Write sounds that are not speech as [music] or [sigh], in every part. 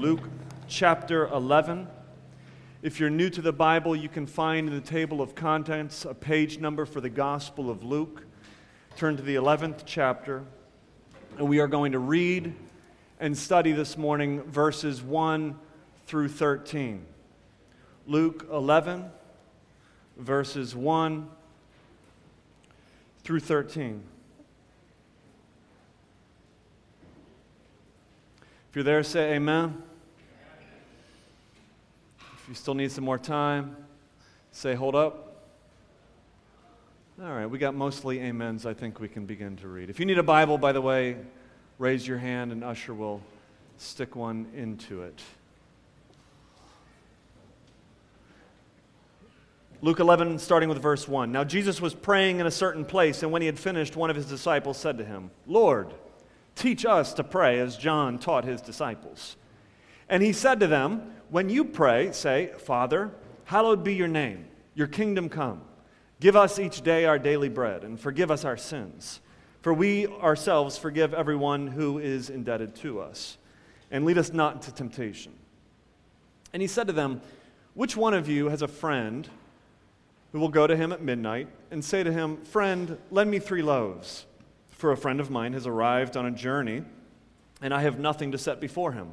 Luke chapter 11. If you're new to the Bible, you can find in the table of contents a page number for the Gospel of Luke. Turn to the 11th chapter, and we are going to read and study this morning verses 1 through 13. Luke 11, verses 1 through 13. If you're there, say amen. If you still need some more time, say hold up. All right, we got mostly amens. I think we can begin to read. If you need a Bible, by the way, raise your hand and Usher will stick one into it. Luke 11, starting with verse 1. Now Jesus was praying in a certain place, and when he had finished, one of his disciples said to him, Lord, Teach us to pray as John taught his disciples. And he said to them, When you pray, say, Father, hallowed be your name, your kingdom come. Give us each day our daily bread, and forgive us our sins. For we ourselves forgive everyone who is indebted to us. And lead us not into temptation. And he said to them, Which one of you has a friend who will go to him at midnight and say to him, Friend, lend me three loaves? For a friend of mine has arrived on a journey, and I have nothing to set before him.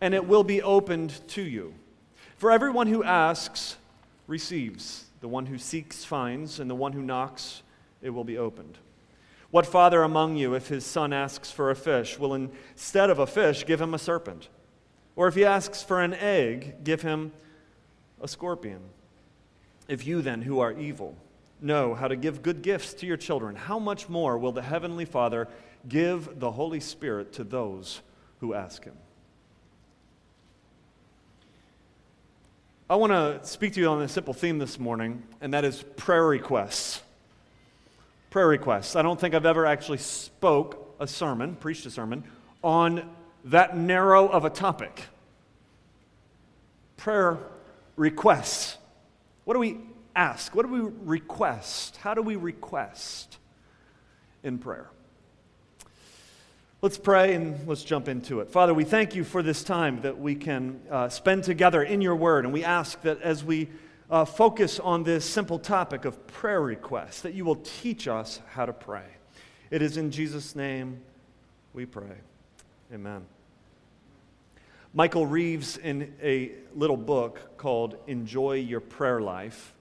and it will be opened to you. For everyone who asks receives. The one who seeks finds, and the one who knocks, it will be opened. What father among you, if his son asks for a fish, will instead of a fish give him a serpent? Or if he asks for an egg, give him a scorpion? If you then, who are evil, know how to give good gifts to your children, how much more will the Heavenly Father give the Holy Spirit to those who ask Him? I want to speak to you on a simple theme this morning, and that is prayer requests. Prayer requests. I don't think I've ever actually spoke a sermon, preached a sermon, on that narrow of a topic. Prayer requests. What do we ask? What do we request? How do we request in prayer? Let's pray and let's jump into it. Father, we thank you for this time that we can uh, spend together in your word. And we ask that as we uh, focus on this simple topic of prayer requests, that you will teach us how to pray. It is in Jesus' name we pray. Amen. Michael Reeves, in a little book called Enjoy Your Prayer Life,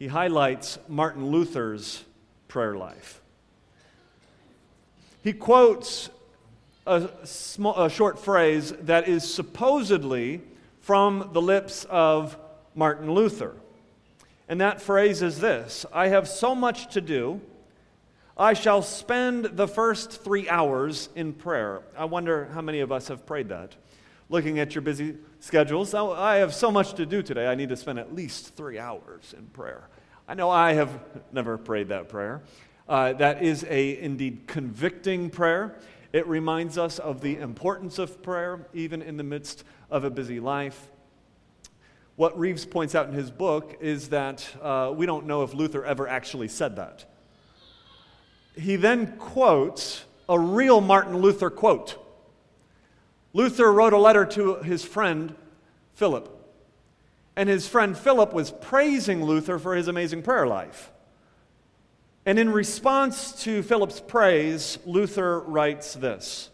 he highlights Martin Luther's prayer life. He quotes a, small, a short phrase that is supposedly from the lips of Martin Luther. And that phrase is this I have so much to do, I shall spend the first three hours in prayer. I wonder how many of us have prayed that. Looking at your busy schedules. Oh, I have so much to do today, I need to spend at least three hours in prayer. I know I have never prayed that prayer. Uh, that is a indeed convicting prayer. It reminds us of the importance of prayer, even in the midst of a busy life. What Reeves points out in his book is that uh, we don't know if Luther ever actually said that. He then quotes a real Martin Luther quote. Luther wrote a letter to his friend Philip. And his friend Philip was praising Luther for his amazing prayer life. And in response to Philip's praise, Luther writes this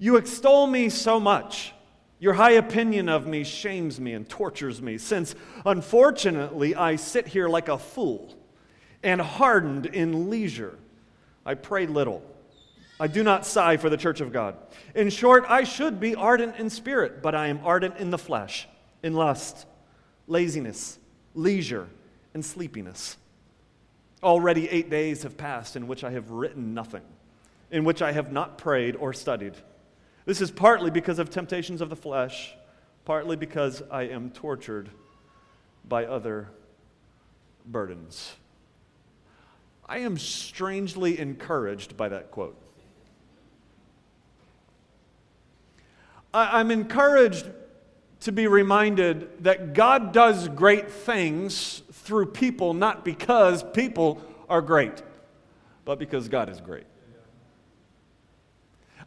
You extol me so much. Your high opinion of me shames me and tortures me, since unfortunately I sit here like a fool and hardened in leisure. I pray little I do not sigh for the church of God. In short, I should be ardent in spirit, but I am ardent in the flesh, in lust, laziness, leisure, and sleepiness. Already eight days have passed in which I have written nothing, in which I have not prayed or studied. This is partly because of temptations of the flesh, partly because I am tortured by other burdens. I am strangely encouraged by that quote. I'm encouraged to be reminded that God does great things through people, not because people are great, but because God is great.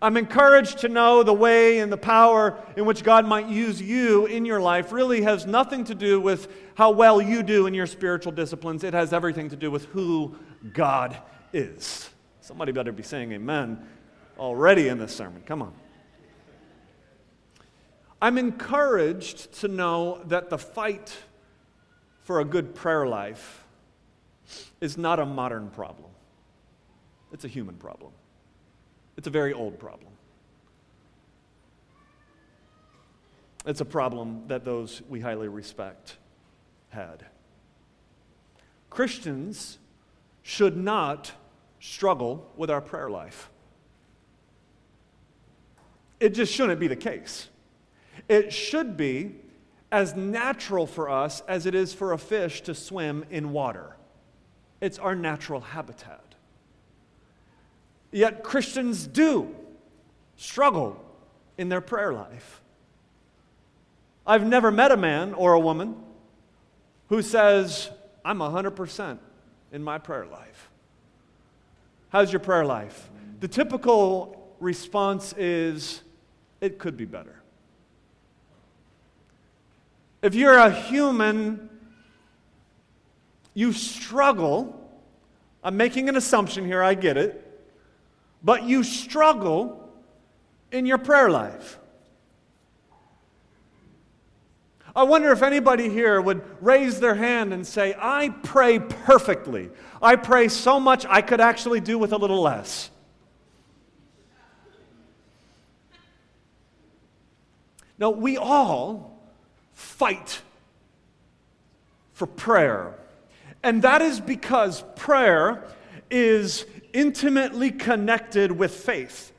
I'm encouraged to know the way and the power in which God might use you in your life really has nothing to do with how well you do in your spiritual disciplines. It has everything to do with who God is. Somebody better be saying amen already in this sermon. Come on. I'm encouraged to know that the fight for a good prayer life is not a modern problem, it's a human problem. It's a very old problem. It's a problem that those we highly respect had. Christians should not struggle with our prayer life. It just shouldn't be the case. It should be as natural for us as it is for a fish to swim in water. It's our natural habitat. Yet Christians do struggle in their prayer life. I've never met a man or a woman who says, I'm 100% in my prayer life. How's your prayer life? The typical response is, it could be better. If you're a human, you struggle. I'm making an assumption here, I get it. But you struggle in your prayer life. I wonder if anybody here would raise their hand and say, I pray perfectly. I pray so much I could actually do with a little less. Now, we all fight for prayer. And that is because prayer is intimately connected with faith.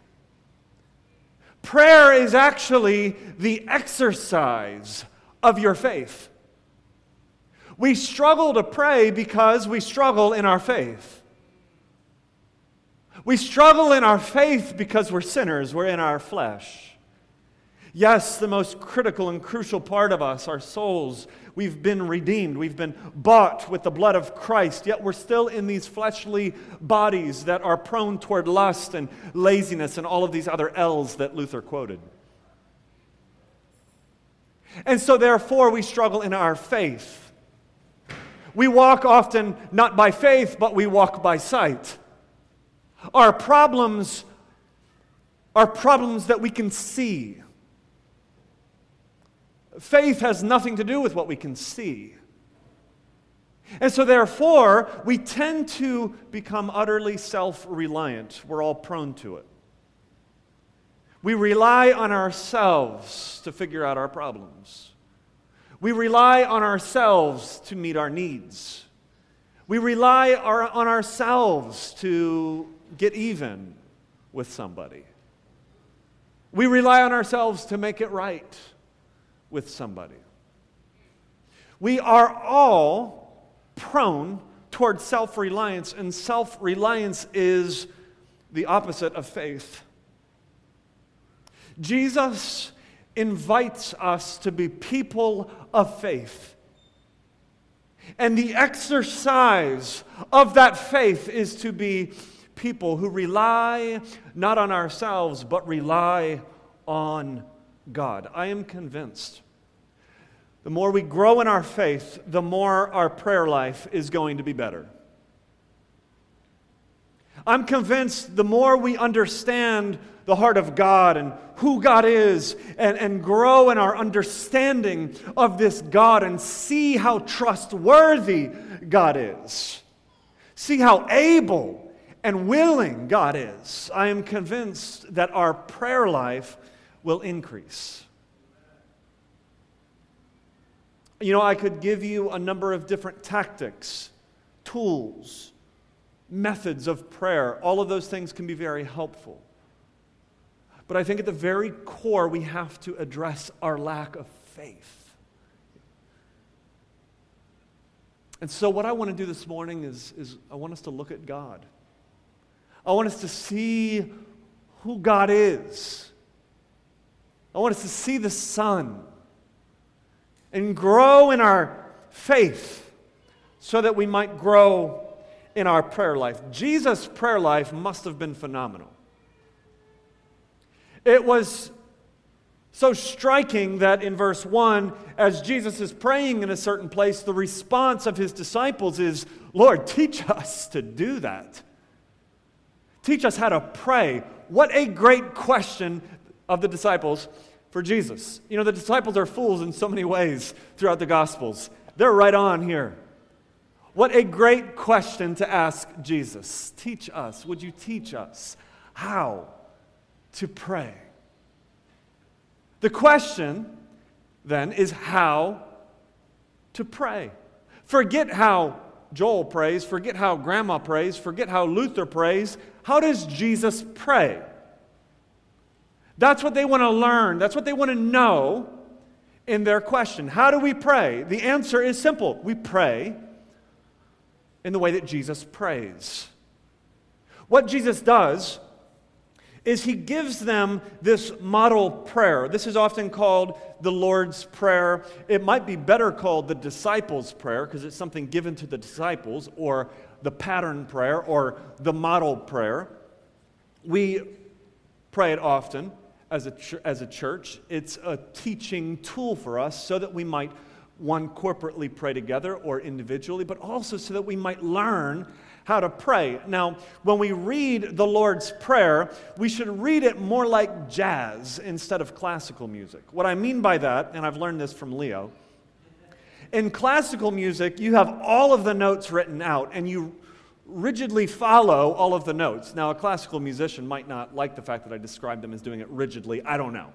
Prayer is actually the exercise of your faith. We struggle to pray because we struggle in our faith. We struggle in our faith because we're sinners, we're in our flesh. Yes, the most critical and crucial part of us, our souls, we've been redeemed. We've been bought with the blood of Christ, yet we're still in these fleshly bodies that are prone toward lust and laziness and all of these other L's that Luther quoted. And so, therefore, we struggle in our faith. We walk often not by faith, but we walk by sight. Our problems are problems that we can see. Faith has nothing to do with what we can see. And so, therefore, we tend to become utterly self reliant. We're all prone to it. We rely on ourselves to figure out our problems. We rely on ourselves to meet our needs. We rely our, on ourselves to get even with somebody. We rely on ourselves to make it right with somebody. We are all prone toward self reliance, and self reliance is the opposite of faith. Jesus invites us to be people of faith. And the exercise of that faith is to be people who rely not on ourselves, but rely on God. I am convinced the more we grow in our faith, the more our prayer life is going to be better. I'm convinced the more we understand the heart of God and who God is and, and grow in our understanding of this God and see how trustworthy God is, see how able and willing God is, I am convinced that our prayer life will increase. You know, I could give you a number of different tactics, tools, methods of prayer. All of those things can be very helpful. But I think at the very core, we have to address our lack of faith. And so, what I want to do this morning is, is I want us to look at God. I want us to see who God is. I want us to see the Son and grow in our faith so that we might grow in our prayer life. Jesus' prayer life must have been phenomenal. It was so striking that in verse 1, as Jesus is praying in a certain place, the response of his disciples is, Lord, teach us to do that. Teach us how to pray. What a great question of the disciples for Jesus. You know, the disciples are fools in so many ways throughout the Gospels. They're right on here. What a great question to ask Jesus. Teach us, would you teach us how to pray? The question then is how to pray. Forget how Joel prays, forget how grandma prays, forget how Luther prays. How does Jesus pray? That's what they want to learn. That's what they want to know in their question. How do we pray? The answer is simple we pray in the way that Jesus prays. What Jesus does is he gives them this model prayer. This is often called the Lord's Prayer. It might be better called the disciples' prayer because it's something given to the disciples, or the pattern prayer, or the model prayer. We pray it often as a, ch- as a church. It's a teaching tool for us so that we might one corporately pray together or individually, but also so that we might learn how to pray. Now, when we read the Lord's Prayer, we should read it more like jazz instead of classical music. What I mean by that, and I've learned this from Leo, in classical music, you have all of the notes written out and you rigidly follow all of the notes. Now, a classical musician might not like the fact that I described them as doing it rigidly. I don't know.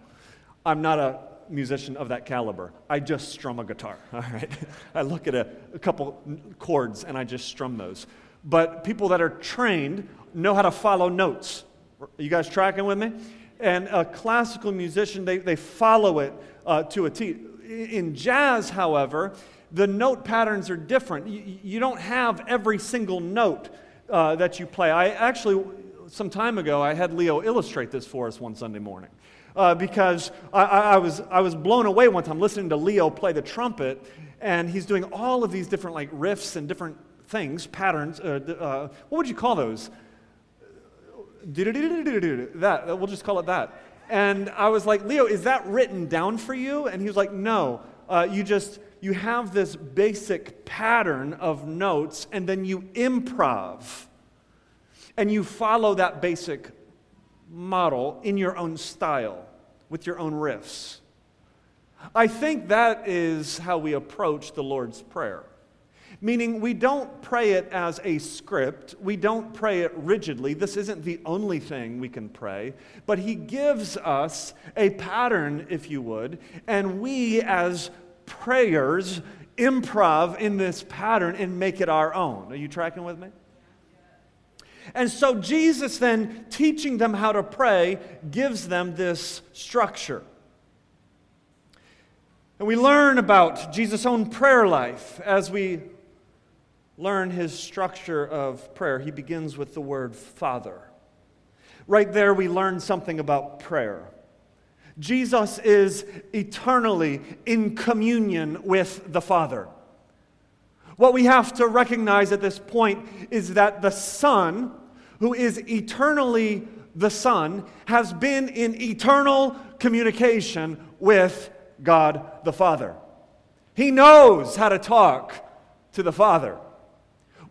I'm not a musician of that caliber. I just strum a guitar, [laughs] all right? I look at a, a couple chords and I just strum those. But people that are trained know how to follow notes. Are you guys tracking with me? And a classical musician, they, they follow it uh, to a T. In jazz, however, the note patterns are different. You, you don't have every single note uh, that you play. I actually, some time ago, I had Leo illustrate this for us one Sunday morning uh, because I, I, was, I was blown away one time listening to Leo play the trumpet, and he's doing all of these different like riffs and different things, patterns. Uh, uh, what would you call those? That, we'll just call it that. And I was like, Leo, is that written down for you? And he was like, no. Uh, you just, you have this basic pattern of notes, and then you improv. And you follow that basic model in your own style with your own riffs. I think that is how we approach the Lord's Prayer. Meaning, we don't pray it as a script. We don't pray it rigidly. This isn't the only thing we can pray. But He gives us a pattern, if you would, and we, as prayers, improv in this pattern and make it our own. Are you tracking with me? And so Jesus then, teaching them how to pray, gives them this structure. And we learn about Jesus' own prayer life as we learn his structure of prayer. He begins with the word Father. Right there, we learn something about prayer. Jesus is eternally in communion with the Father. What we have to recognize at this point is that the Son, who is eternally the Son, has been in eternal communication with God the Father. He knows how to talk to the Father.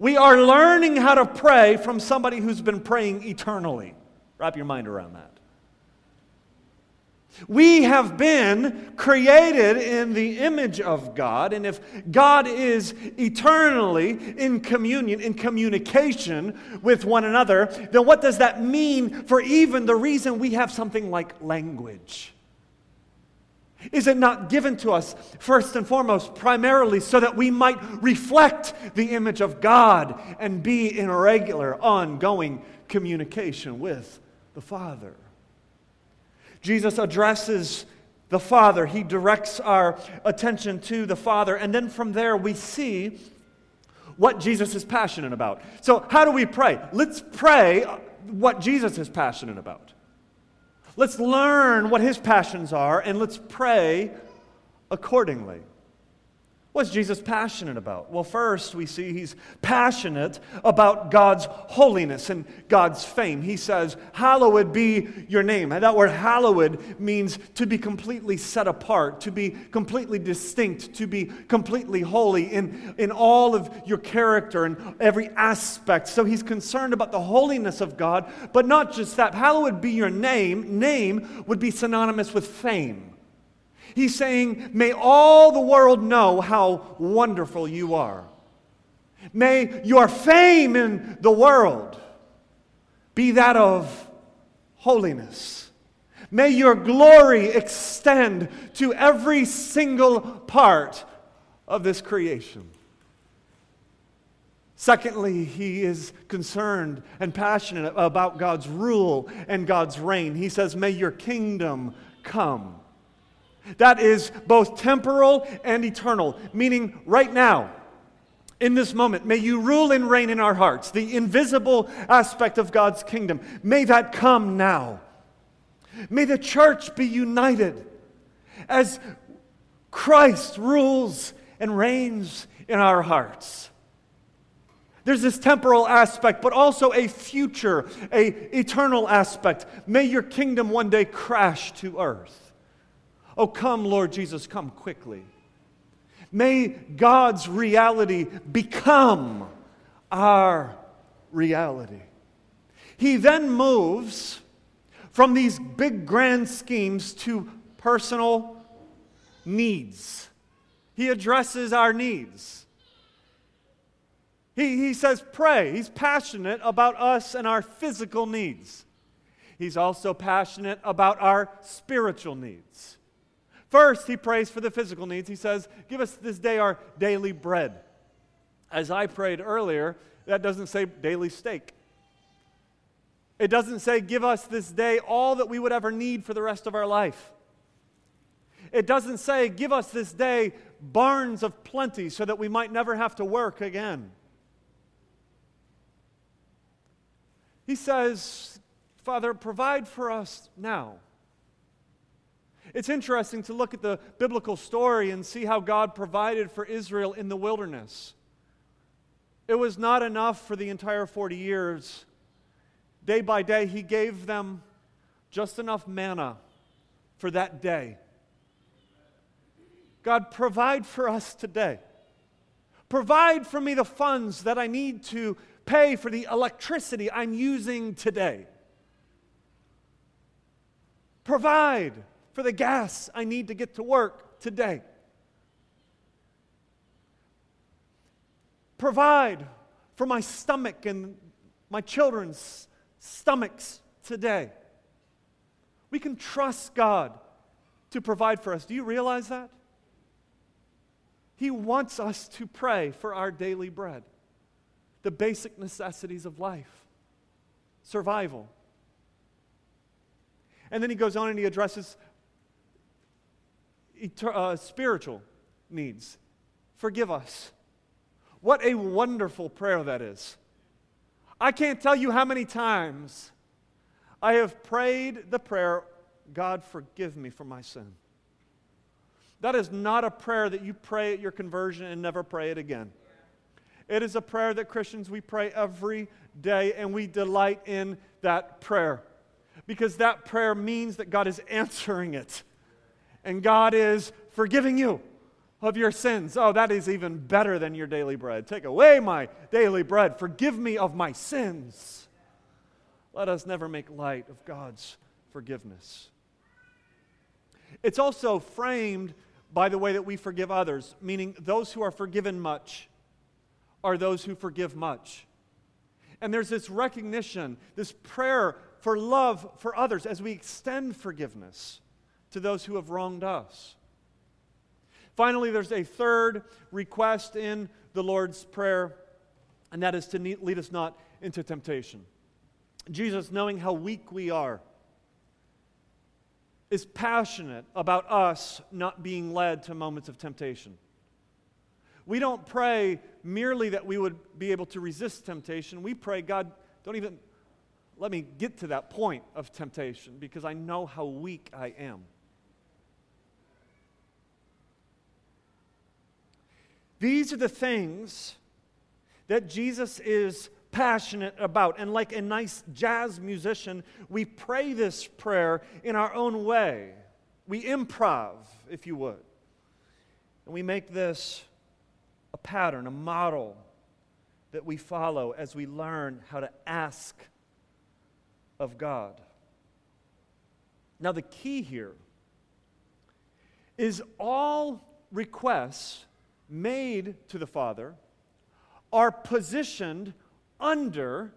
We are learning how to pray from somebody who's been praying eternally. Wrap your mind around that. We have been created in the image of God, and if God is eternally in communion, in communication with one another, then what does that mean for even the reason we have something like language? Is it not given to us, first and foremost, primarily so that we might reflect the image of God and be in regular, ongoing communication with the Father? Jesus addresses the Father, he directs our attention to the Father, and then from there we see what Jesus is passionate about. So, how do we pray? Let's pray what Jesus is passionate about. Let's learn what his passions are and let's pray accordingly. What's Jesus passionate about? Well, first, we see he's passionate about God's holiness and God's fame. He says, Hallowed be your name. And that word hallowed means to be completely set apart, to be completely distinct, to be completely holy in, in all of your character and every aspect. So he's concerned about the holiness of God, but not just that. Hallowed be your name. Name would be synonymous with fame. He's saying, May all the world know how wonderful you are. May your fame in the world be that of holiness. May your glory extend to every single part of this creation. Secondly, he is concerned and passionate about God's rule and God's reign. He says, May your kingdom come. That is both temporal and eternal, meaning right now, in this moment, may you rule and reign in our hearts, the invisible aspect of God's kingdom. May that come now. May the church be united as Christ rules and reigns in our hearts. There's this temporal aspect, but also a future, a eternal aspect. May your kingdom one day crash to earth. Oh, come, Lord Jesus, come quickly. May God's reality become our reality. He then moves from these big grand schemes to personal needs. He addresses our needs. He, he says, pray. He's passionate about us and our physical needs. He's also passionate about our spiritual needs. First, he prays for the physical needs. He says, Give us this day our daily bread. As I prayed earlier, that doesn't say daily steak. It doesn't say, Give us this day all that we would ever need for the rest of our life. It doesn't say, Give us this day barns of plenty so that we might never have to work again. He says, Father, provide for us now it's interesting to look at the biblical story and see how God provided for Israel in the wilderness. It was not enough for the entire 40 years. Day by day, He gave them just enough manna for that day. God, provide for us today. Provide for me the funds that I need to pay for the electricity I'm using today. Provide for the gas I need to get to work today. Provide for my stomach and my children's stomachs today. We can trust God to provide for us. Do you realize that? He wants us to pray for our daily bread, the basic necessities of life, survival. And then he goes on and he addresses uh, spiritual needs. Forgive us. What a wonderful prayer that is. I can't tell you how many times I have prayed the prayer, God, forgive me for my sin. That is not a prayer that you pray at your conversion and never pray it again. It is a prayer that Christians we pray every day and we delight in that prayer because that prayer means that God is answering it and God is forgiving you of your sins. Oh, that is even better than your daily bread. Take away my daily bread. Forgive me of my sins. Let us never make light of God's forgiveness. It's also framed by the way that we forgive others, meaning those who are forgiven much are those who forgive much. And there's this recognition, this prayer for love for others as we extend forgiveness to those who have wronged us. Finally, there's a third request in the Lord's Prayer, and that is to lead us not into temptation. Jesus, knowing how weak we are, is passionate about us not being led to moments of temptation. We don't pray merely that we would be able to resist temptation. We pray, God, don't even let me get to that point of temptation because I know how weak I am. These are the things that Jesus is passionate about. And like a nice jazz musician, we pray this prayer in our own way. We improv, if you would. And we make this a pattern, a model that we follow as we learn how to ask of God. Now, the key here is all requests made to the Father are positioned under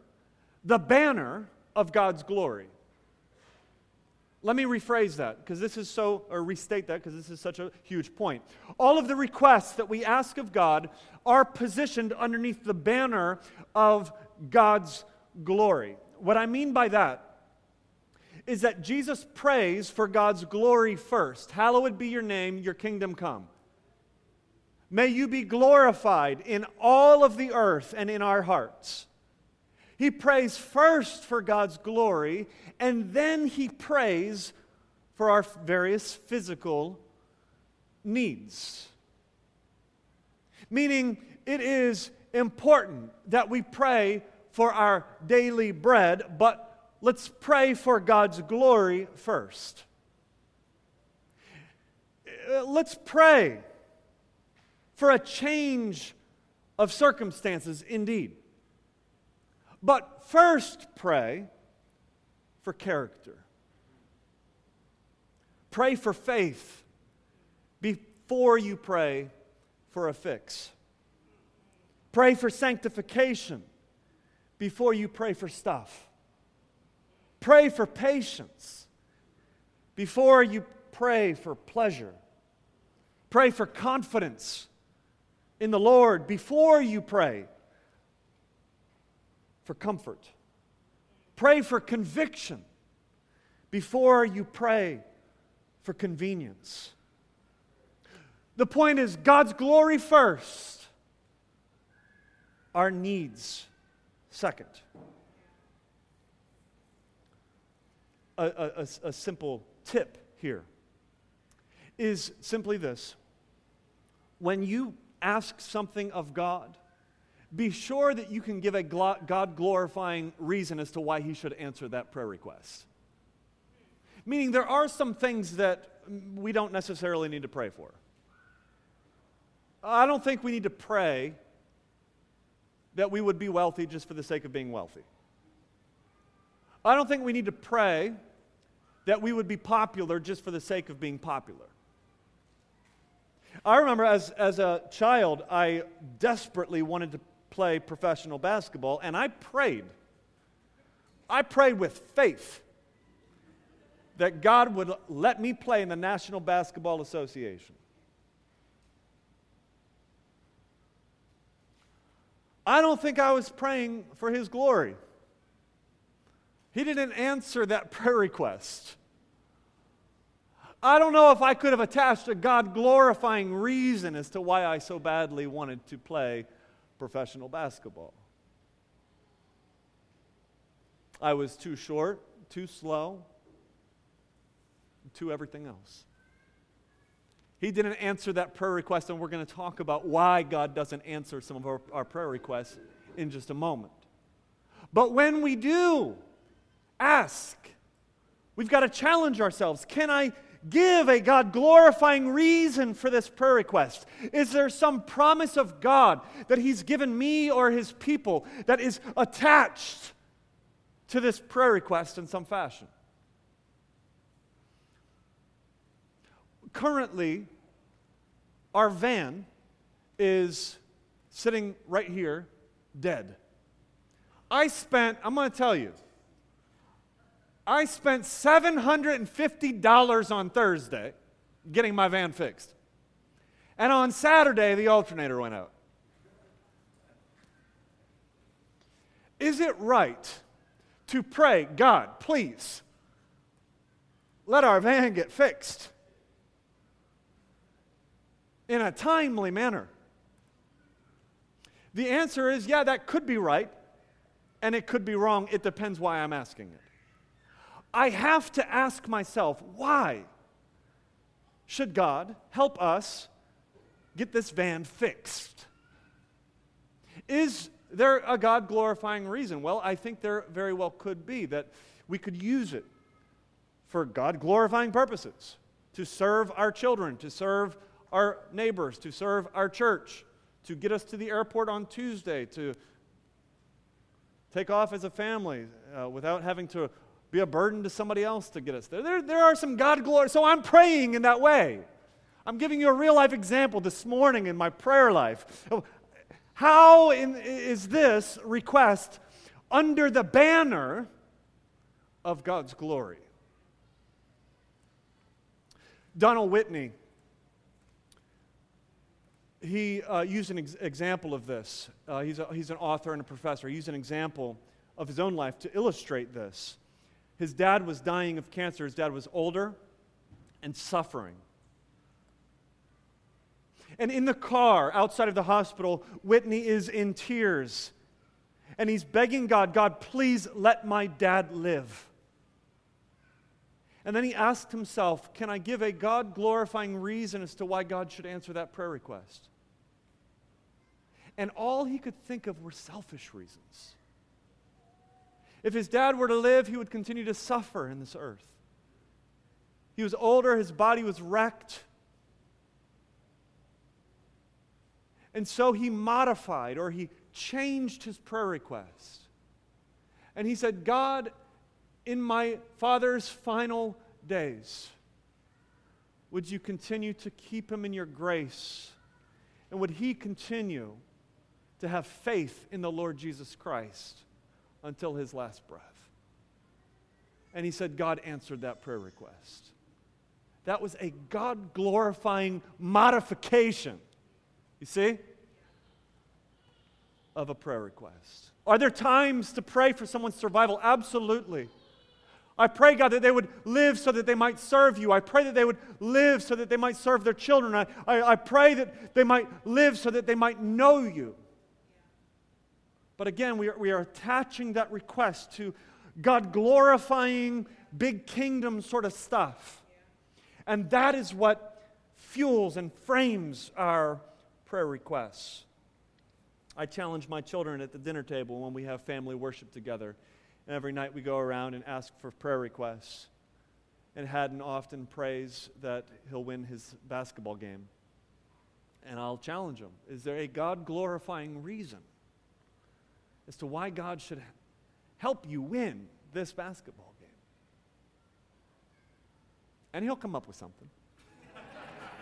the banner of God's glory. Let me rephrase that because this is so, or restate that because this is such a huge point. All of the requests that we ask of God are positioned underneath the banner of God's glory. What I mean by that is that Jesus prays for God's glory first. Hallowed be your name, your kingdom come. May you be glorified in all of the earth and in our hearts. He prays first for God's glory, and then he prays for our various physical needs. Meaning, it is important that we pray for our daily bread, but let's pray for God's glory first. Uh, let's pray for a change of circumstances indeed. But first, pray for character. Pray for faith before you pray for a fix. Pray for sanctification before you pray for stuff. Pray for patience before you pray for pleasure. Pray for confidence in the Lord before you pray for comfort. Pray for conviction before you pray for convenience. The point is God's glory first, our needs second. A, a, a, simple tip here is simply this when you ask something of God, be sure that you can give a God glorifying reason as to why He should answer that prayer request. Meaning, there are some things that we don't necessarily need to pray for. I don't think we need to pray that we would be wealthy just for the sake of being wealthy. I don't think we need to pray that we would be popular just for the sake of being popular. I remember as, as a child, I desperately wanted to play professional basketball, and I prayed. I prayed with faith that God would let me play in the National Basketball Association. I don't think I was praying for His glory. He didn't answer that prayer request. I don't know if I could have attached a God glorifying reason as to why I so badly wanted to play professional basketball. I was too short, too slow, too everything else. He didn't answer that prayer request, and we're going to talk about why God doesn't answer some of our, our prayer requests in just a moment. But when we do ask, we've got to challenge ourselves. Can I give a God glorifying reason for this prayer request? Is there some promise of God that He's given me or His people that is attached to this prayer request in some fashion? Currently, our van is sitting right here, dead. I spent, I'm going to tell you, I spent $750 on Thursday getting my van fixed. And on Saturday, the alternator went out. Is it right to pray, God, please, let our van get fixed in a timely manner? The answer is yeah, that could be right, and it could be wrong. It depends why I'm asking it. I have to ask myself, why should God help us get this van fixed? Is there a God glorifying reason? Well, I think there very well could be that we could use it for God glorifying purposes to serve our children, to serve our neighbors, to serve our church, to get us to the airport on Tuesday, to take off as a family uh, without having to be a burden to somebody else to get us there. There, there are some God glory. So I'm praying in that way. I'm giving you a real life example this morning in my prayer life. How in, is this request under the banner of God's glory? Donald Whitney, he uh, used an ex- example of this. Uh, he's, a, he's an author and a professor. He used an example of his own life to illustrate this. His dad was dying of cancer. His dad was older and suffering. And in the car outside of the hospital, Whitney is in tears. And he's begging God, God, please let my dad live. And then he asked himself, Can I give a God glorifying reason as to why God should answer that prayer request? And all he could think of were selfish reasons. If his dad were to live, he would continue to suffer in this earth. He was older, his body was wrecked. And so he modified or he changed his prayer request. And he said, God, in my father's final days, would you continue to keep him in your grace? And would he continue to have faith in the Lord Jesus Christ until his last breath? And he said, God answered that prayer request. That was a God glorifying modification you see? Of a prayer request. Are there times to pray for someone's survival? Absolutely. I pray, God, that they would live so that they might serve you. I pray that they would live so that they might serve their children. I, I, I pray that they might live so that they might know you. But again, we are, we are attaching that request to God glorifying big kingdom sort of stuff. And that is what fuels and frames our prayer requests. I challenge my children at the dinner table when we have family worship together. And every night we go around and ask for prayer requests. And Haddon often prays that he'll win his basketball game. And I'll challenge him Is there a God glorifying reason as to why God should help you win this basketball game? And he'll come up with something.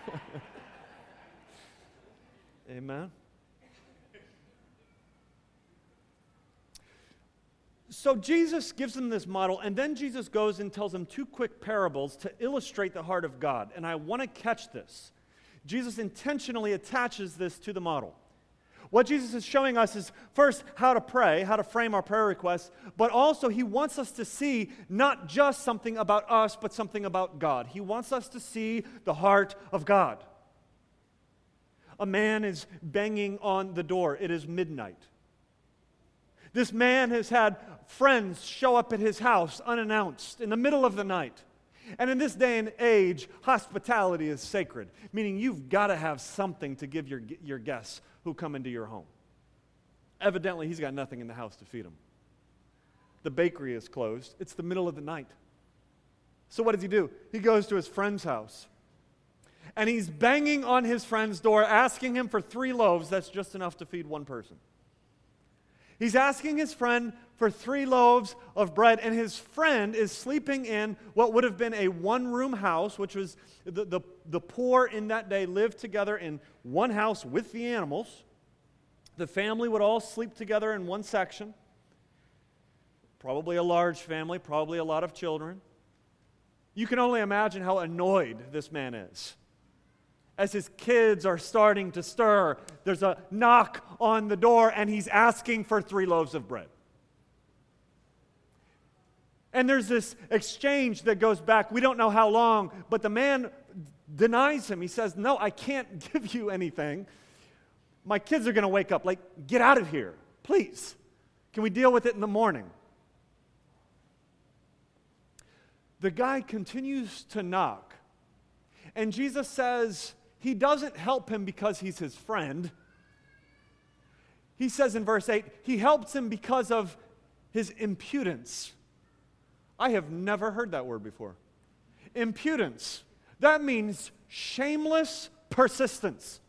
[laughs] Amen. So Jesus gives them this model, and then Jesus goes and tells them two quick parables to illustrate the heart of God. And I want to catch this. Jesus intentionally attaches this to the model. What Jesus is showing us is first how to pray, how to frame our prayer requests, but also he wants us to see not just something about us, but something about God. He wants us to see the heart of God. A man is banging on the door. It is midnight. This man has had friends show up at his house unannounced in the middle of the night. And in this day and age, hospitality is sacred, meaning you've got to have something to give your, your guests who come into your home. Evidently, he's got nothing in the house to feed them. The bakery is closed, it's the middle of the night. So, what does he do? He goes to his friend's house and he's banging on his friend's door, asking him for three loaves. That's just enough to feed one person. He's asking his friend for three loaves of bread, and his friend is sleeping in what would have been a one room house, which was the, the, the poor in that day lived together in one house with the animals. The family would all sleep together in one section. Probably a large family, probably a lot of children. You can only imagine how annoyed this man is as his kids are starting to stir, there's a knock on the door and he's asking for three loaves of bread. And there's this exchange that goes back, we don't know how long, but the man denies him. He says, No, I can't [laughs] give you anything. My kids are going to wake up. Like, get out of here, please. Can we deal with it in the morning? The guy continues to knock. And Jesus says he doesn't help him because he's his friend. He says in verse 8, he helps him because of his impudence. I have never heard that word before. Impudence. That means shameless persistence.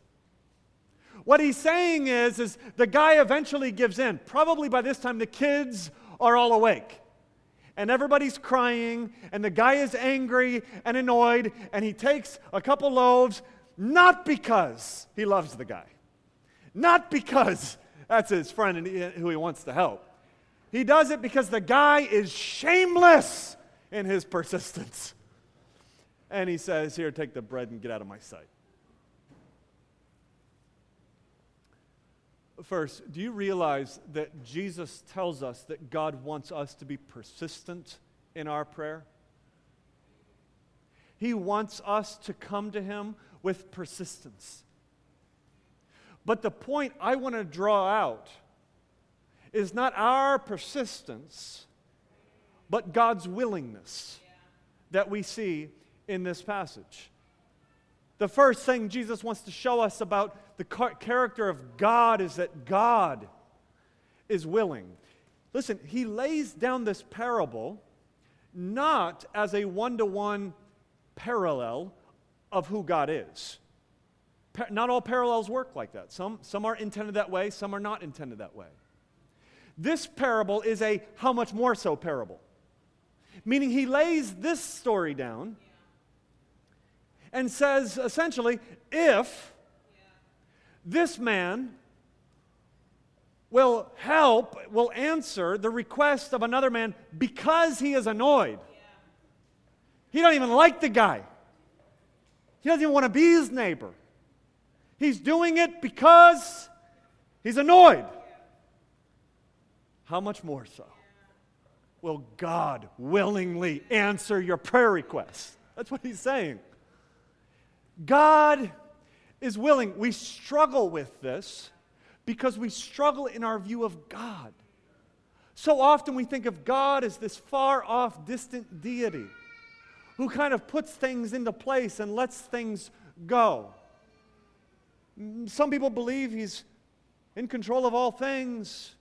What he's saying is, is the guy eventually gives in. Probably by this time the kids are all awake. And everybody's crying, and the guy is angry and annoyed, and he takes a couple loaves, not because he loves the guy, not because that's his friend and who he wants to help. He does it because the guy is shameless in his persistence. And he says, Here, take the bread and get out of my sight. First, do you realize that Jesus tells us that God wants us to be persistent in our prayer? He wants us to come to Him with persistence. But the point I want to draw out is not our persistence, but God's willingness that we see in this passage. The first thing Jesus wants to show us about the character of God is that God is willing. Listen, he lays down this parable not as a one to one parallel of who God is. Not all parallels work like that. Some, some are intended that way, some are not intended that way. This parable is a how much more so parable. Meaning, he lays this story down and says essentially, if this man will help, will answer the request of another man because he is annoyed. He don't even like the guy. He doesn't even want to be his neighbor. He's doing it because he's annoyed. How much more so will God willingly answer your prayer requests? That's what he's saying. God is willing. We struggle with this because we struggle in our view of God. So often we think of God as this far off, distant deity who kind of puts things into place and lets things go. Some people believe he's in control of all things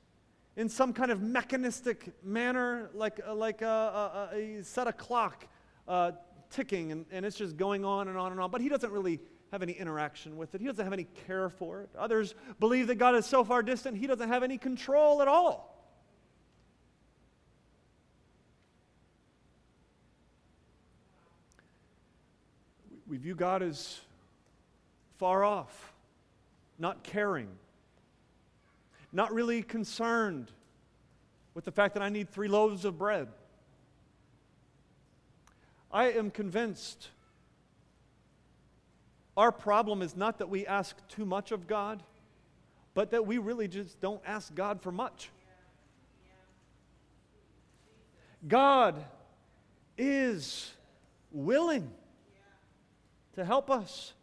in some kind of mechanistic manner, like, uh, like a, a, a, set a clock uh, ticking and, and it's just going on and on and on. But he doesn't really have any interaction with it, he doesn't have any care for it. Others believe that God is so far distant, he doesn't have any control at all. We view God as far off, not caring not really concerned with the fact that I need three loaves of bread. I am convinced our problem is not that we ask too much of God, but that we really just don't ask God for much. God is willing to help us.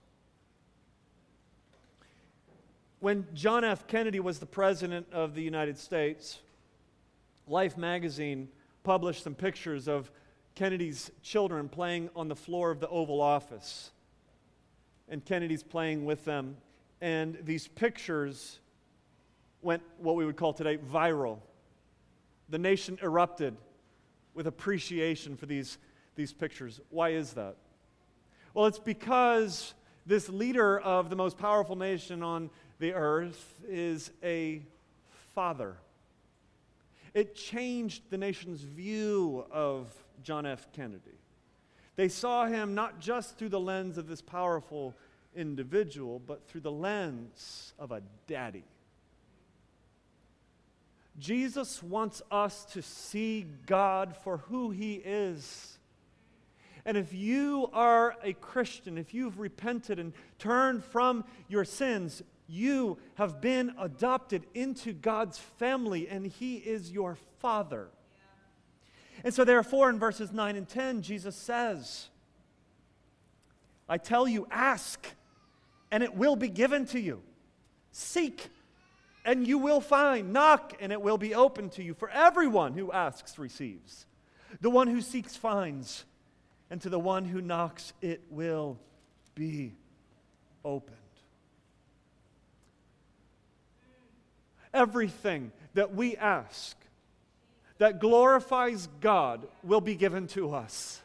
When John F. Kennedy was the President of the United States, Life magazine published some pictures of Kennedy's children playing on the floor of the Oval Office. And Kennedy's playing with them. And these pictures went what we would call today viral. The nation erupted with appreciation for these, these pictures. Why is that? Well, it's because this leader of the most powerful nation on the earth is a father. It changed the nation's view of John F. Kennedy. They saw him not just through the lens of this powerful individual, but through the lens of a daddy. Jesus wants us to see God for who he is. And if you are a Christian, if you've repented and turned from your sins, you have been adopted into God's family, and He is your Father. And so, therefore, in verses 9 and 10, Jesus says, I tell you, ask, and it will be given to you. Seek, and you will find. Knock, and it will be open to you. For everyone who asks receives, the one who seeks finds, and to the one who knocks it will be opened. Everything that we ask that glorifies God will be given to us.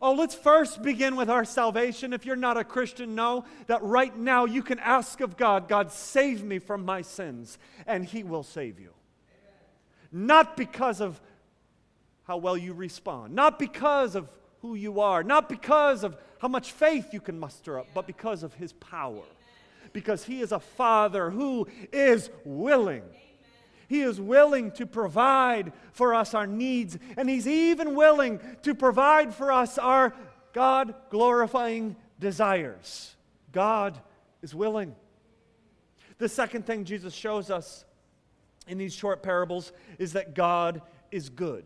Oh, let's first begin with our salvation. If you're not a Christian, know that right now you can ask of God, God, save me from my sins, and He will save you. Amen. Not because of how well you respond, not because of who you are, not because of how much faith you can muster up, but because of His power. Because He is a Father who is willing he is willing to provide for us our needs, and He's even willing to provide for us our God glorifying desires. God is willing. The second thing Jesus shows us in these short parables is that God is good.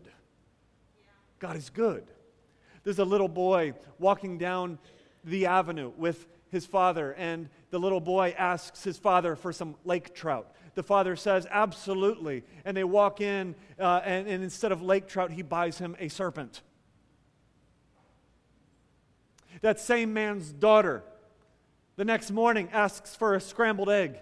God is good. There's a little boy walking down the avenue with his father, and the little boy asks his father for some lake trout. The father says, Absolutely. And they walk in, uh, and, and instead of lake trout, he buys him a serpent. That same man's daughter, the next morning, asks for a scrambled egg.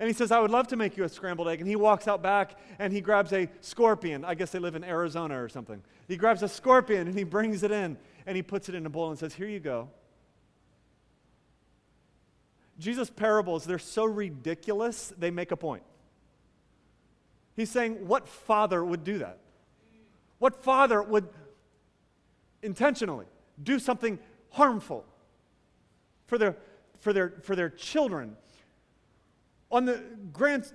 And he says, I would love to make you a scrambled egg. And he walks out back and he grabs a scorpion. I guess they live in Arizona or something. He grabs a scorpion and he brings it in and he puts it in a bowl and says, Here you go. Jesus' parables, they're so ridiculous, they make a point. He's saying, What father would do that? What father would intentionally do something harmful for their, for their, for their children? On the grand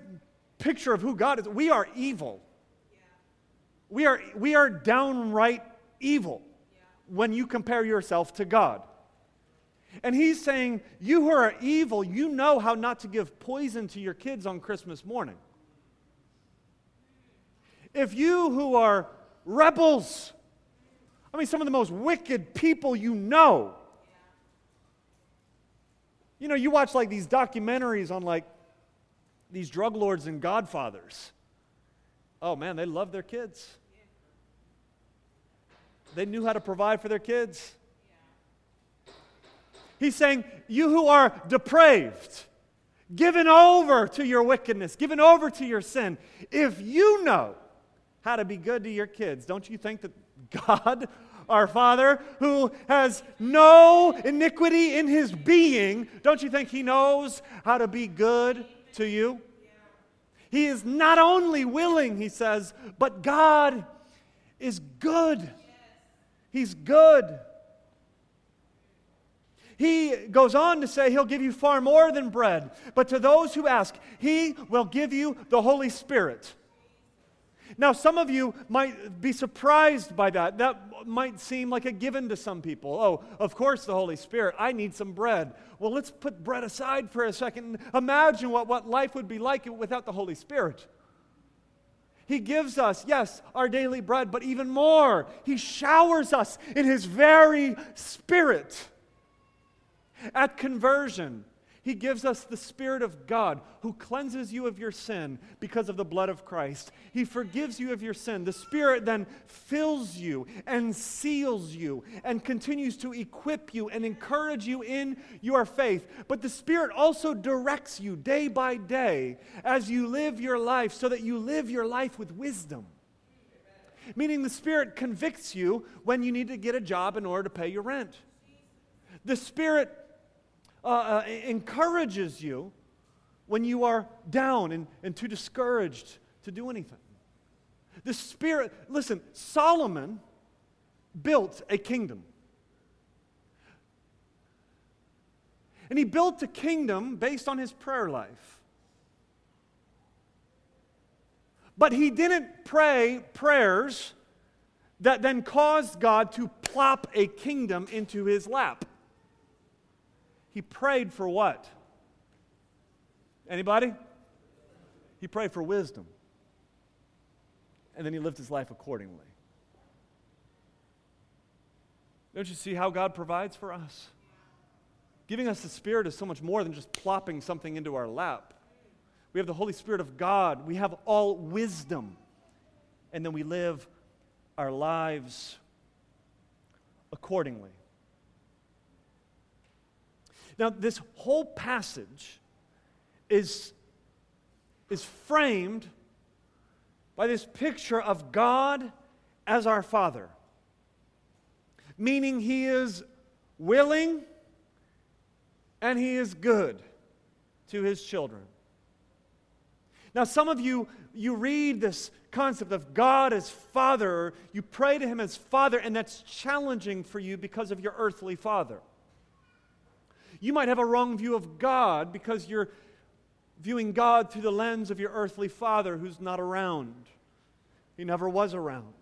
picture of who God is, we are evil. We, are, we are downright evil yeah. when you compare yourself to God. And he's saying, You who are evil, you know how not to give poison to your kids on Christmas morning. If you who are rebels, I mean, some of the most wicked people you know, you know, you watch like these documentaries on like these drug lords and godfathers. Oh man, they love their kids. They knew how to provide for their kids. He's saying, You who are depraved, given over to your wickedness, given over to your sin, if you know how to be good to your kids, don't you think that God, our Father, who has no iniquity in his being, don't you think he knows how to be good to you? He is not only willing, he says, but God is good. He's good. He goes on to say he'll give you far more than bread, but to those who ask, he will give you the Holy Spirit. Now, some of you might be surprised by that. That might seem like a given to some people. Oh, of course, the Holy Spirit. I need some bread. Well, let's put bread aside for a second. Imagine what, what life would be like without the Holy Spirit. He gives us, yes, our daily bread, but even more, He showers us in His very Spirit. At conversion, he gives us the Spirit of God who cleanses you of your sin because of the blood of Christ. He forgives you of your sin. The Spirit then fills you and seals you and continues to equip you and encourage you in your faith. But the Spirit also directs you day by day as you live your life so that you live your life with wisdom. Meaning the Spirit convicts you when you need to get a job in order to pay your rent. The Spirit uh, uh, encourages you when you are down and, and too discouraged to do anything. The Spirit, listen, Solomon built a kingdom. And he built a kingdom based on his prayer life. But he didn't pray prayers that then caused God to plop a kingdom into his lap. He prayed for what? Anybody? He prayed for wisdom. and then he lived his life accordingly. Don't you see how God provides for us? Giving us the Spirit is so much more than just plopping something into our lap. We have the Holy Spirit of God, we have all wisdom, and then we live our lives accordingly. Now, this whole passage is, is framed by this picture of God as our Father, meaning He is willing and He is good to His children. Now, some of you, you read this concept of God as Father, you pray to Him as Father, and that's challenging for you because of your earthly father. You might have a wrong view of God because you're viewing God through the lens of your earthly father who's not around. He never was around.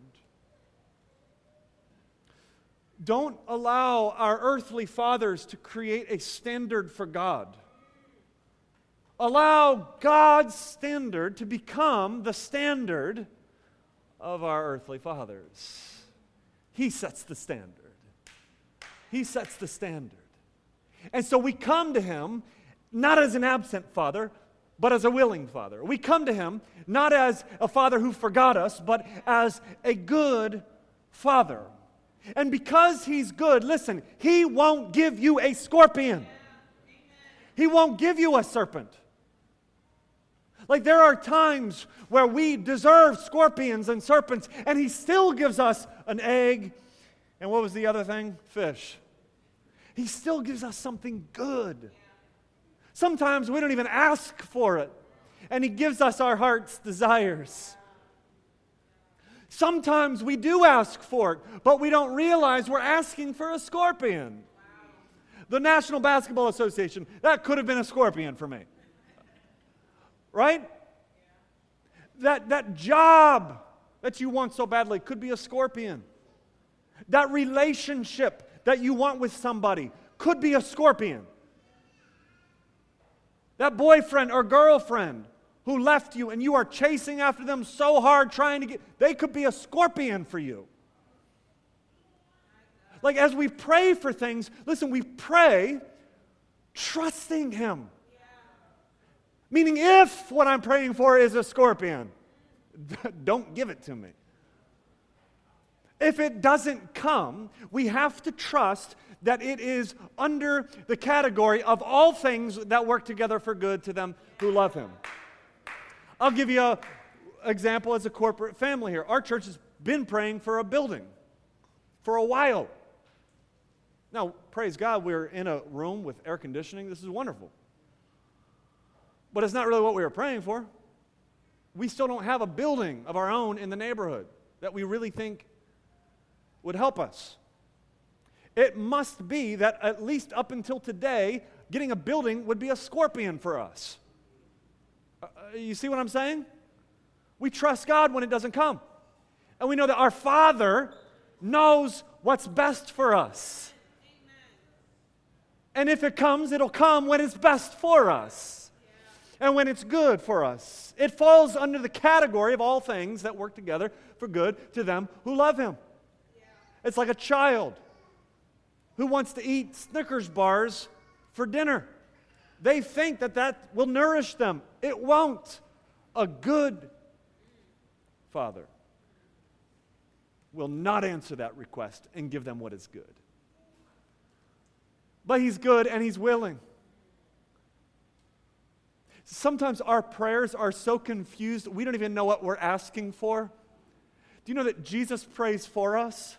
Don't allow our earthly fathers to create a standard for God. Allow God's standard to become the standard of our earthly fathers. He sets the standard. He sets the standard. And so we come to him not as an absent father, but as a willing father. We come to him not as a father who forgot us, but as a good father. And because he's good, listen, he won't give you a scorpion. He won't give you a serpent. Like there are times where we deserve scorpions and serpents, and he still gives us an egg. And what was the other thing? Fish. He still gives us something good. Sometimes we don't even ask for it, and He gives us our heart's desires. Sometimes we do ask for it, but we don't realize we're asking for a scorpion. The National Basketball Association, that could have been a scorpion for me. Right? That, that job that you want so badly could be a scorpion. That relationship that you want with somebody could be a scorpion. That boyfriend or girlfriend who left you and you are chasing after them so hard trying to get, they could be a scorpion for you. Like as we pray for things, listen, we pray trusting Him. Meaning, if what I'm praying for is a scorpion, [laughs] don't give it to me. If it doesn't come, we have to trust that it is under the category of all things that work together for good to them who love Him. I'll give you an example as a corporate family here. Our church has been praying for a building for a while. Now, praise God, we're in a room with air conditioning. This is wonderful. But it's not really what we were praying for. We still don't have a building of our own in the neighborhood that we really think would help us. It must be that at least up until today, getting a building would be a scorpion for us. Uh, uh, you see what I'm saying? We trust God when it doesn't come. And we know that our Father knows what's best for us. And if it comes, it'll come when it's best for us and when it's good for us. It falls under the category of all things that work together for good to them who love Him. It's like a child who wants to eat Snickers bars for dinner. They think that that will nourish them. It won't. A good father will not answer that request and give them what is good. But he's good and he's willing. Sometimes our prayers are so confused, we don't even know what we're asking for. Do you know that Jesus prays for us?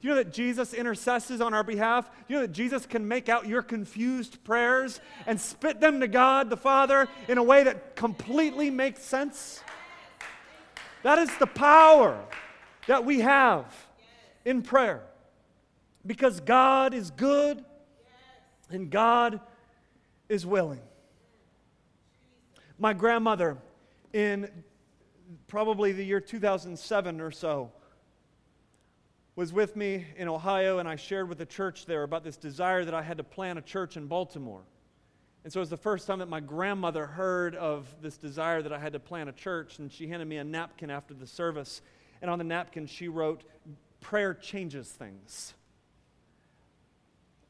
Do you know that Jesus intercesses on our behalf? Do you know that Jesus can make out your confused prayers and spit them to God the Father in a way that completely makes sense? That is the power that we have in prayer. Because God is good and God is willing. My grandmother, in probably the year 2007 or so, was with me in Ohio, and I shared with the church there about this desire that I had to plant a church in Baltimore. And so it was the first time that my grandmother heard of this desire that I had to plant a church, and she handed me a napkin after the service. And on the napkin, she wrote, Prayer changes things.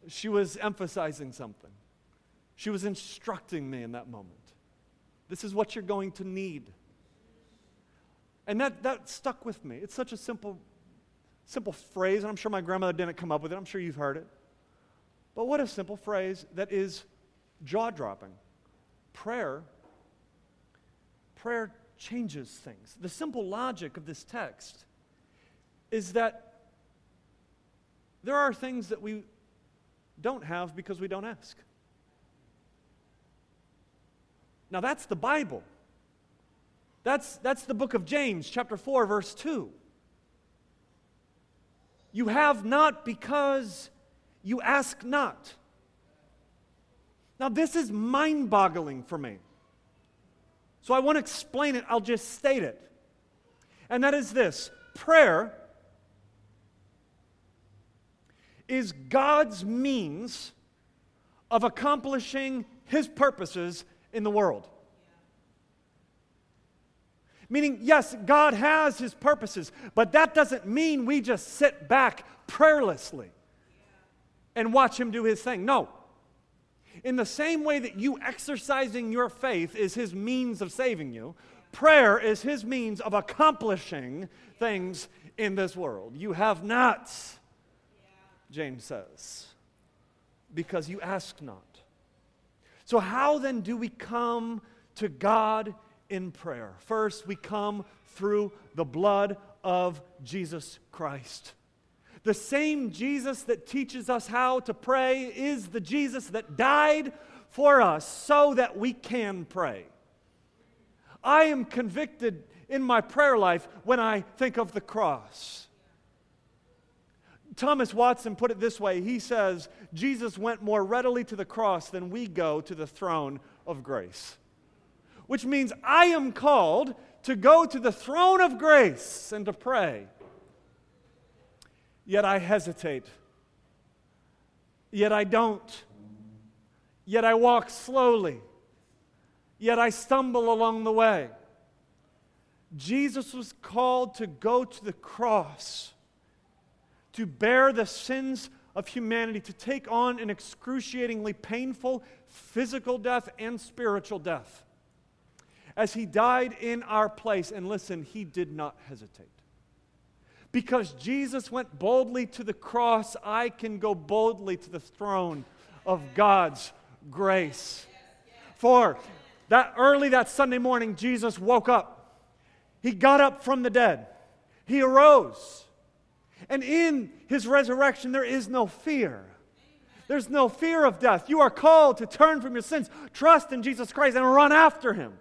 She was emphasizing something, she was instructing me in that moment. This is what you're going to need. And that, that stuck with me. It's such a simple, simple phrase, and I'm sure my grandmother didn't come up with it. I'm sure you've heard it. But what a simple phrase that is jaw dropping. Prayer, prayer changes things. The simple logic of this text is that there are things that we don't have because we don't ask. Now, that's the Bible. That's, that's the book of James, chapter 4, verse 2. You have not because you ask not. Now, this is mind boggling for me. So I won't explain it, I'll just state it. And that is this prayer is God's means of accomplishing his purposes in the world. Meaning, yes, God has his purposes, but that doesn't mean we just sit back prayerlessly and watch him do his thing. No. In the same way that you exercising your faith is his means of saving you, prayer is his means of accomplishing things in this world. You have not, James says, because you ask not. So, how then do we come to God in prayer? First, we come through the blood of Jesus Christ. The same Jesus that teaches us how to pray is the Jesus that died for us so that we can pray. I am convicted in my prayer life when I think of the cross. Thomas Watson put it this way he says, Jesus went more readily to the cross than we go to the throne of grace. Which means I am called to go to the throne of grace and to pray. Yet I hesitate. Yet I don't. Yet I walk slowly. Yet I stumble along the way. Jesus was called to go to the cross, to bear the sins of humanity, to take on an excruciatingly painful physical death and spiritual death. As he died in our place, and listen, he did not hesitate. Because Jesus went boldly to the cross, I can go boldly to the throne of God's grace. For that early that Sunday morning, Jesus woke up. He got up from the dead. He arose. And in his resurrection, there is no fear. There's no fear of death. You are called to turn from your sins, trust in Jesus Christ, and run after him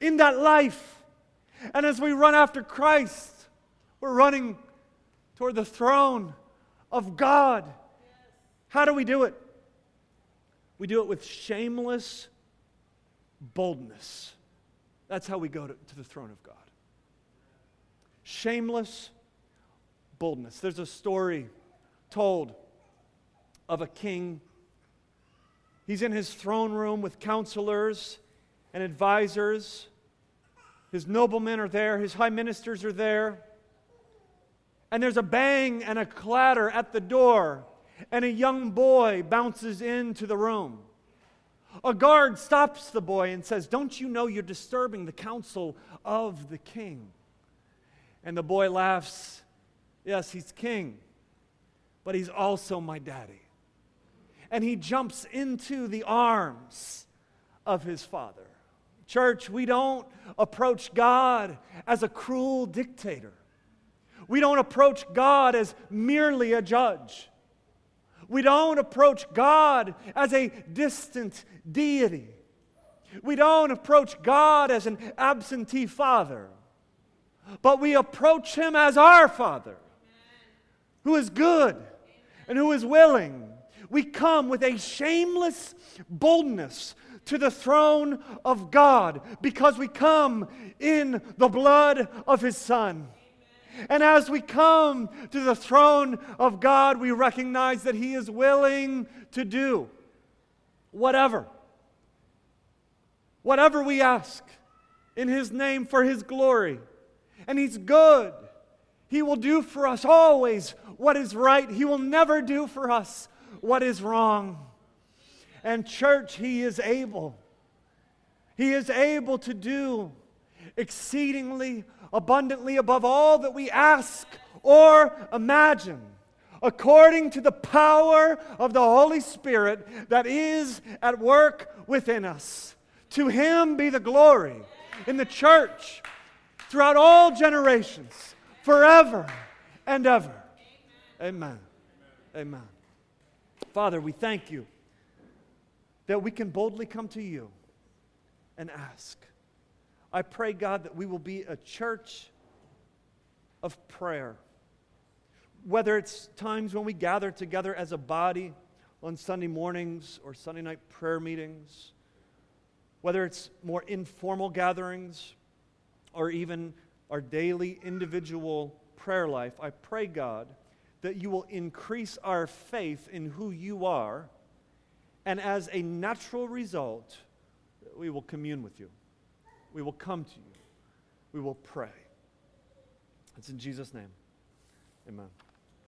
in that life. And as we run after Christ, we're running toward the throne of God. How do we do it? We do it with shameless boldness. That's how we go to, to, the throne of God. Shameless boldness. There's a story told of a king. He's in his throne room with counselors and advisors. His noblemen are there, his high ministers are there and there's a bang and a clatter at the door, and a young boy bounces into the room. A guard stops the boy and says, Don't you know you're disturbing the counsel of the king? And the boy laughs, Yes, he's king, but he's also my daddy. And he jumps into the arms of his father. Church, we don't approach God as a cruel dictator. We don't approach God as merely a judge. We don't approach God as a distant deity. We don't approach God as an absentee father. But we approach him as our Father, who is good and who is willing. We come with a shameless boldness to the throne of God because we come in the blood of his Son. And as we come to the throne of God, we recognize that He is willing to do whatever whatever we ask in His name for His glory. And He's good. He will do for us always what is right. He will never do for us what is wrong. And, church, He is able. He is able to do exceedingly abundantly above all that we ask or imagine, according to the power of the Holy Spirit that is at work within us. To Him be the glory in the church throughout all generations, forever and ever. Amen. Amen. Father, we thank you that we can boldly come to you and ask. I pray, God, that we will be a church of prayer. Whether it's times when we gather together as a body on Sunday mornings or Sunday night prayer meetings, whether it's more informal gatherings or even our daily individual prayer life, I pray, God, that you will increase our faith in who you are, and as a natural result, we will commune with you. We will come to you. We will pray. It's in Jesus' name. Amen.